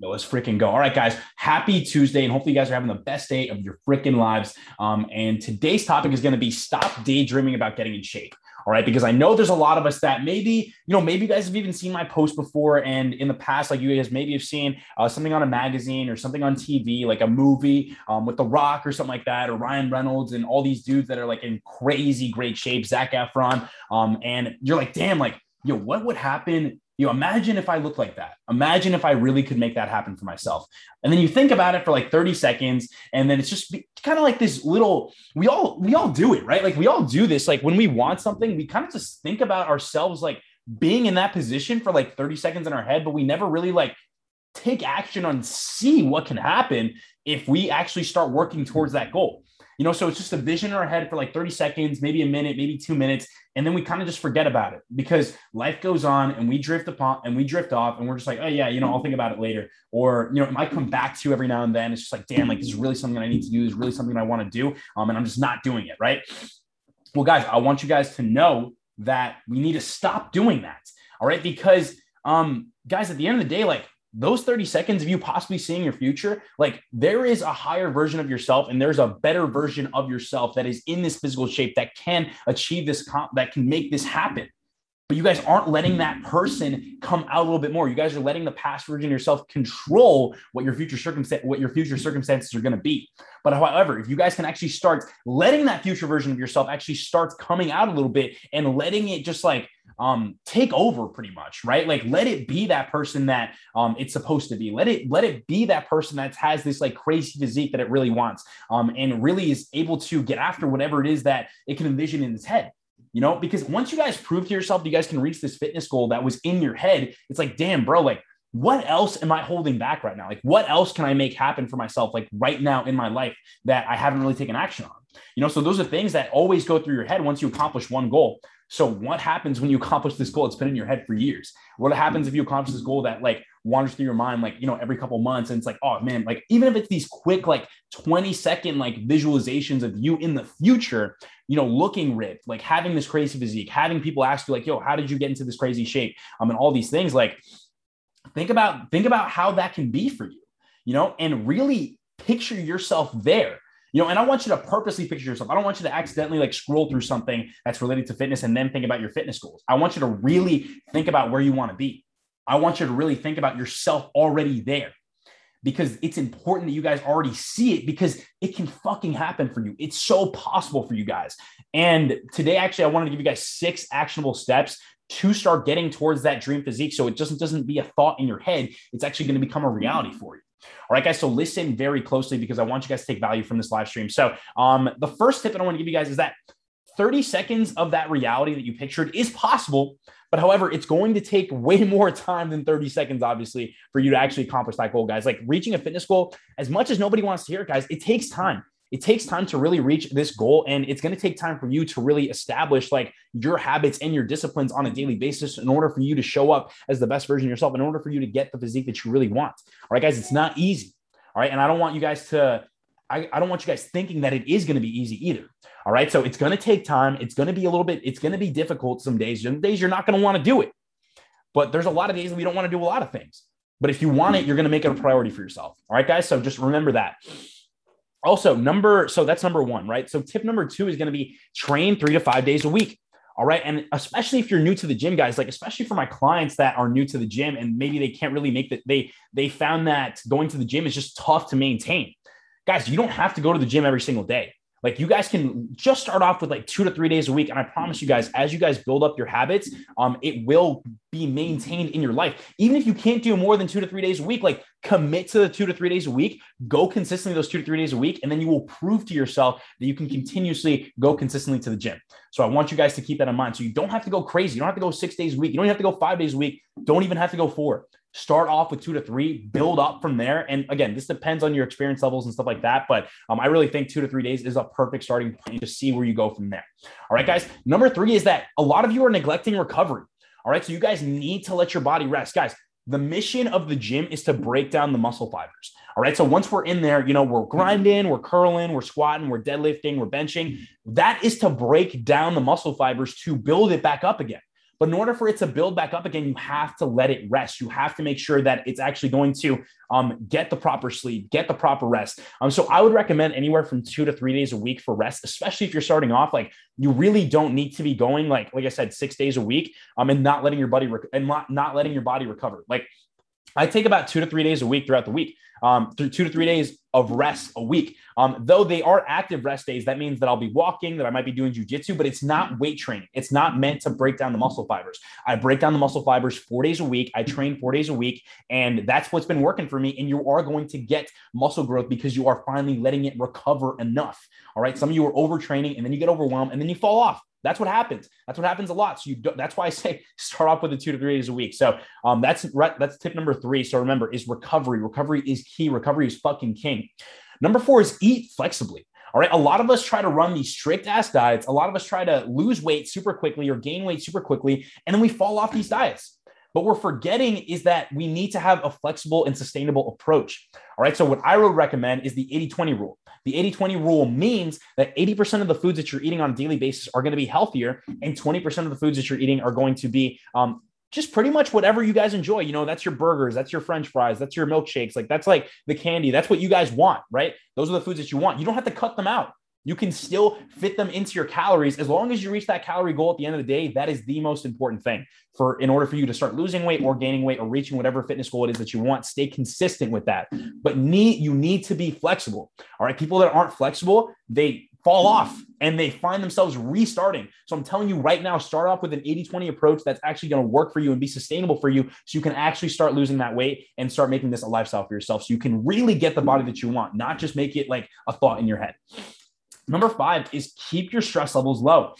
Let's freaking go. All right, guys. Happy Tuesday, and hopefully you guys are having the best day of your freaking lives. Um, and today's topic is going to be stop daydreaming about getting in shape. All right, because I know there's a lot of us that maybe, you know, maybe you guys have even seen my post before, and in the past, like you guys maybe have seen uh, something on a magazine or something on TV, like a movie um, with The Rock or something like that, or Ryan Reynolds and all these dudes that are like in crazy great shape, Zac Efron. Um, and you're like, damn, like, yo, what would happen you know, imagine if I looked like that. Imagine if I really could make that happen for myself. And then you think about it for like 30 seconds, and then it's just kind of like this little. We all we all do it, right? Like we all do this. Like when we want something, we kind of just think about ourselves like being in that position for like 30 seconds in our head, but we never really like take action on see what can happen if we actually start working towards that goal. You know, so it's just a vision in our head for like 30 seconds, maybe a minute, maybe two minutes. And then we kind of just forget about it because life goes on and we drift upon and we drift off and we're just like, oh, yeah, you know, I'll think about it later. Or, you know, it might come back to you every now and then. It's just like, damn, like this is really something I need to do. This is really something I want to do. Um, and I'm just not doing it. Right. Well, guys, I want you guys to know that we need to stop doing that. All right. Because, um, guys, at the end of the day, like those 30 seconds of you possibly seeing your future, like there is a higher version of yourself and there's a better version of yourself that is in this physical shape that can achieve this, that can make this happen. But you guys aren't letting that person come out a little bit more. You guys are letting the past version of yourself control what your future circumstance, what your future circumstances are going to be. But however, if you guys can actually start letting that future version of yourself actually starts coming out a little bit and letting it just like um, take over pretty much, right? Like let it be that person that um, it's supposed to be. Let it let it be that person that has this like crazy physique that it really wants, um, and really is able to get after whatever it is that it can envision in its head. You know, because once you guys prove to yourself you guys can reach this fitness goal that was in your head, it's like, damn, bro, like what else am I holding back right now? Like, what else can I make happen for myself, like right now in my life that I haven't really taken action on? You know, so those are things that always go through your head once you accomplish one goal. So what happens when you accomplish this goal? It's been in your head for years. What happens if you accomplish this goal that like wanders through your mind, like, you know, every couple months and it's like, oh man, like even if it's these quick, like 20 second, like visualizations of you in the future, you know, looking ripped, like having this crazy physique, having people ask you like, yo, how did you get into this crazy shape? Um, and all these things like, think about, think about how that can be for you, you know, and really picture yourself there you know, and I want you to purposely picture yourself. I don't want you to accidentally like scroll through something that's related to fitness and then think about your fitness goals. I want you to really think about where you want to be. I want you to really think about yourself already there because it's important that you guys already see it because it can fucking happen for you. It's so possible for you guys. And today, actually, I wanted to give you guys six actionable steps to start getting towards that dream physique. So it just doesn't be a thought in your head. It's actually going to become a reality for you. All right, guys. So listen very closely because I want you guys to take value from this live stream. So, um, the first tip that I want to give you guys is that 30 seconds of that reality that you pictured is possible. But however, it's going to take way more time than 30 seconds, obviously, for you to actually accomplish that goal, guys. Like reaching a fitness goal, as much as nobody wants to hear it, guys, it takes time it takes time to really reach this goal and it's going to take time for you to really establish like your habits and your disciplines on a daily basis in order for you to show up as the best version of yourself in order for you to get the physique that you really want all right guys it's not easy all right and i don't want you guys to I, I don't want you guys thinking that it is going to be easy either. All right. So it's going to take time. It's going to be a little bit, it's going to be difficult some days. Some days you're not going to want to do it. But there's a lot of days that we don't want to do a lot of things. But if you want it, you're going to make it a priority for yourself. All right, guys. So just remember that also number so that's number one right so tip number two is going to be train three to five days a week all right and especially if you're new to the gym guys like especially for my clients that are new to the gym and maybe they can't really make that they they found that going to the gym is just tough to maintain guys you don't have to go to the gym every single day like you guys can just start off with like two to three days a week. And I promise you guys, as you guys build up your habits, um, it will be maintained in your life. Even if you can't do more than two to three days a week, like commit to the two to three days a week, go consistently those two to three days a week, and then you will prove to yourself that you can continuously go consistently to the gym. So I want you guys to keep that in mind. So you don't have to go crazy. You don't have to go six days a week. You don't have to go five days a week. Don't even have to go four start off with two to three, build up from there. And again, this depends on your experience levels and stuff like that. But um, I really think two to three days is a perfect starting point to see where you go from there. All right, guys. Number three is that a lot of you are neglecting recovery. All right. So you guys need to let your body rest. Guys, the mission of the gym is to break down the muscle fibers. All right. So once we're in there, you know, we're grinding, we're curling, we're squatting, we're deadlifting, we're benching. That is to break down the muscle fibers to build it back up again. But in order for it to build back up again, you have to let it rest. You have to make sure that it's actually going to um, get the proper sleep, get the proper rest. Um, so I would recommend anywhere from two to three days a week for rest, especially if you're starting off. Like you really don't need to be going like like I said, six days a week, um, and not letting your body rec- and not, not letting your body recover. Like I take about two to three days a week throughout the week um, through two to three days of rest a week. Um, though they are active rest days, that means that I'll be walking, that I might be doing jujitsu, but it's not weight training. It's not meant to break down the muscle fibers. I break down the muscle fibers four days a week. I train four days a week, and that's what's been working for me. And you are going to get muscle growth because you are finally letting it recover enough. All right. Some of you are overtraining and then you get overwhelmed and then you fall off. That's what happens. That's what happens a lot. So you do, that's why I say start off with the two to three days a week. So um, that's that's tip number three. So remember, is recovery. Recovery is key. Recovery is fucking king. Number four is eat flexibly. All right. A lot of us try to run these strict ass diets. A lot of us try to lose weight super quickly or gain weight super quickly, and then we fall off these diets. But we're forgetting is that we need to have a flexible and sustainable approach. All right. So, what I would recommend is the 80 20 rule. The 80 20 rule means that 80% of the foods that you're eating on a daily basis are going to be healthier, and 20% of the foods that you're eating are going to be um, just pretty much whatever you guys enjoy. You know, that's your burgers, that's your french fries, that's your milkshakes. Like, that's like the candy. That's what you guys want, right? Those are the foods that you want. You don't have to cut them out. You can still fit them into your calories as long as you reach that calorie goal at the end of the day. That is the most important thing for in order for you to start losing weight or gaining weight or reaching whatever fitness goal it is that you want. Stay consistent with that. But need you need to be flexible. All right. People that aren't flexible, they fall off and they find themselves restarting. So I'm telling you right now, start off with an 80 20 approach that's actually going to work for you and be sustainable for you. So you can actually start losing that weight and start making this a lifestyle for yourself. So you can really get the body that you want, not just make it like a thought in your head. Number five is keep your stress levels low.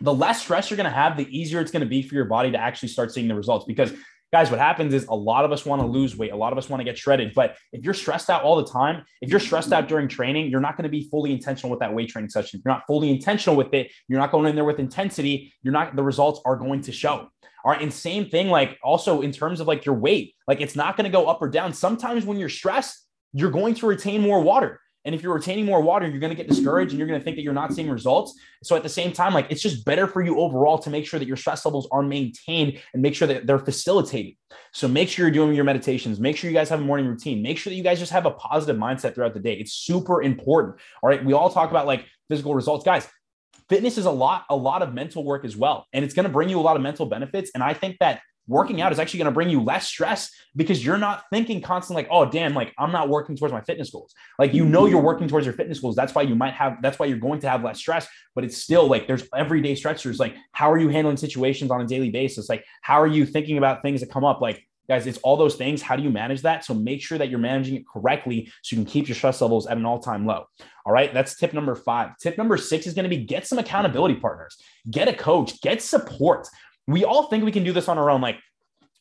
The less stress you're going to have, the easier it's going to be for your body to actually start seeing the results. Because, guys, what happens is a lot of us want to lose weight. A lot of us want to get shredded. But if you're stressed out all the time, if you're stressed out during training, you're not going to be fully intentional with that weight training session. You're not fully intentional with it. You're not going in there with intensity. You're not, the results are going to show. All right. And same thing, like also in terms of like your weight, like it's not going to go up or down. Sometimes when you're stressed, you're going to retain more water. And if you're retaining more water, you're going to get discouraged and you're going to think that you're not seeing results. So at the same time, like it's just better for you overall to make sure that your stress levels are maintained and make sure that they're facilitated. So make sure you're doing your meditations. Make sure you guys have a morning routine. Make sure that you guys just have a positive mindset throughout the day. It's super important. All right. We all talk about like physical results. Guys, fitness is a lot, a lot of mental work as well. And it's going to bring you a lot of mental benefits. And I think that working out is actually going to bring you less stress because you're not thinking constantly like oh damn like i'm not working towards my fitness goals. Like you know you're mm-hmm. working towards your fitness goals. That's why you might have that's why you're going to have less stress but it's still like there's everyday stressors like how are you handling situations on a daily basis? Like how are you thinking about things that come up? Like guys it's all those things. How do you manage that? So make sure that you're managing it correctly so you can keep your stress levels at an all-time low. All right? That's tip number five. Tip number six is going to be get some accountability partners. Get a coach. Get support we all think we can do this on our own. Like,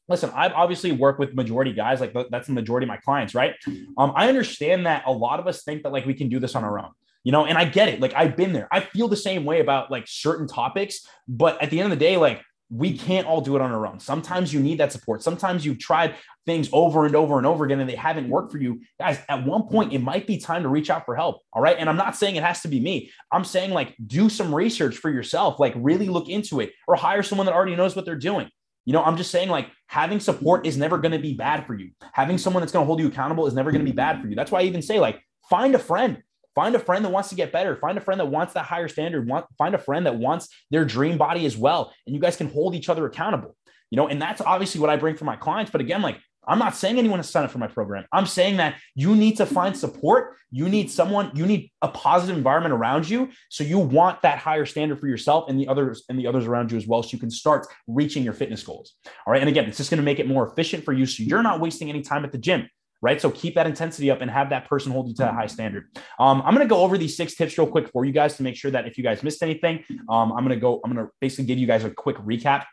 listen, I've obviously worked with majority guys, like that's the majority of my clients, right? Um, I understand that a lot of us think that like we can do this on our own, you know, and I get it. Like I've been there. I feel the same way about like certain topics, but at the end of the day, like we can't all do it on our own. Sometimes you need that support. Sometimes you've tried things over and over and over again and they haven't worked for you. Guys, at one point, it might be time to reach out for help. All right. And I'm not saying it has to be me. I'm saying like do some research for yourself, like really look into it or hire someone that already knows what they're doing. You know, I'm just saying like having support is never going to be bad for you. Having someone that's going to hold you accountable is never going to be bad for you. That's why I even say like find a friend Find a friend that wants to get better. Find a friend that wants that higher standard. Want, find a friend that wants their dream body as well. And you guys can hold each other accountable. You know, and that's obviously what I bring for my clients. But again, like I'm not saying anyone to sign up for my program. I'm saying that you need to find support. You need someone, you need a positive environment around you. So you want that higher standard for yourself and the others and the others around you as well. So you can start reaching your fitness goals. All right. And again, it's just going to make it more efficient for you. So you're not wasting any time at the gym right? So keep that intensity up and have that person hold you to a high standard. Um, I'm going to go over these six tips real quick for you guys to make sure that if you guys missed anything, um, I'm going to go, I'm going to basically give you guys a quick recap.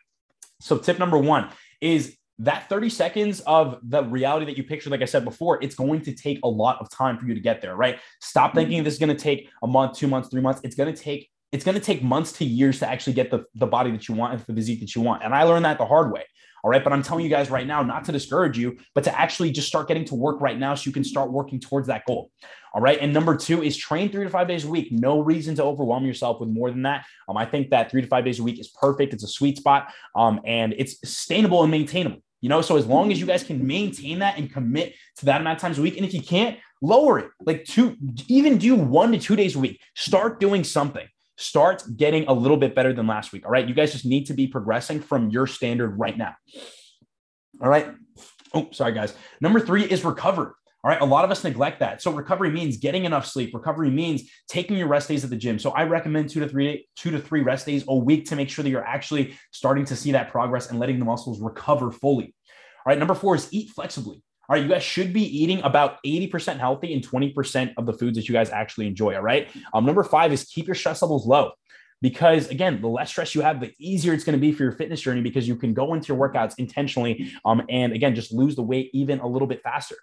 So tip number one is that 30 seconds of the reality that you pictured, like I said before, it's going to take a lot of time for you to get there, right? Stop thinking this is going to take a month, two months, three months. It's going to take it's going to take months to years to actually get the, the body that you want and the physique that you want. And I learned that the hard way. All right. But I'm telling you guys right now, not to discourage you, but to actually just start getting to work right now so you can start working towards that goal. All right. And number two is train three to five days a week. No reason to overwhelm yourself with more than that. Um, I think that three to five days a week is perfect. It's a sweet spot um, and it's sustainable and maintainable. You know, so as long as you guys can maintain that and commit to that amount of times a week, and if you can't, lower it like two, even do one to two days a week. Start doing something. Start getting a little bit better than last week. All right. You guys just need to be progressing from your standard right now. All right. Oh, sorry, guys. Number three is recover. All right. A lot of us neglect that. So recovery means getting enough sleep. Recovery means taking your rest days at the gym. So I recommend two to three, two to three rest days a week to make sure that you're actually starting to see that progress and letting the muscles recover fully. All right. Number four is eat flexibly. All right, you guys should be eating about 80% healthy and 20% of the foods that you guys actually enjoy. All right. Um, number five is keep your stress levels low because again the less stress you have the easier it's going to be for your fitness journey because you can go into your workouts intentionally um, and again just lose the weight even a little bit faster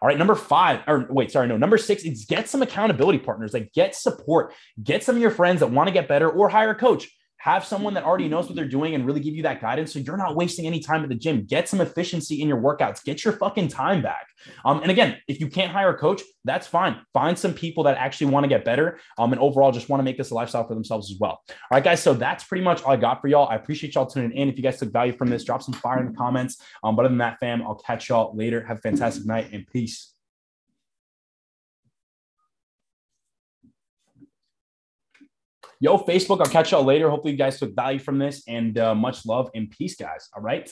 all right number five or wait sorry no number six is get some accountability partners like get support get some of your friends that want to get better or hire a coach have someone that already knows what they're doing and really give you that guidance so you're not wasting any time at the gym. Get some efficiency in your workouts. Get your fucking time back. Um, and again if you can't hire a coach that's fine. Find some people that actually want to get better um, and overall just want to make this a lifestyle for themselves as well. All right guys so that's pretty much all i got for y'all. I appreciate y'all tuning in. If you guys took value from this drop some fire in the comments. Um, but other than that fam i'll catch y'all later. Have a fantastic night and peace Yo, Facebook, I'll catch y'all later. Hopefully, you guys took value from this and uh, much love and peace, guys. All right.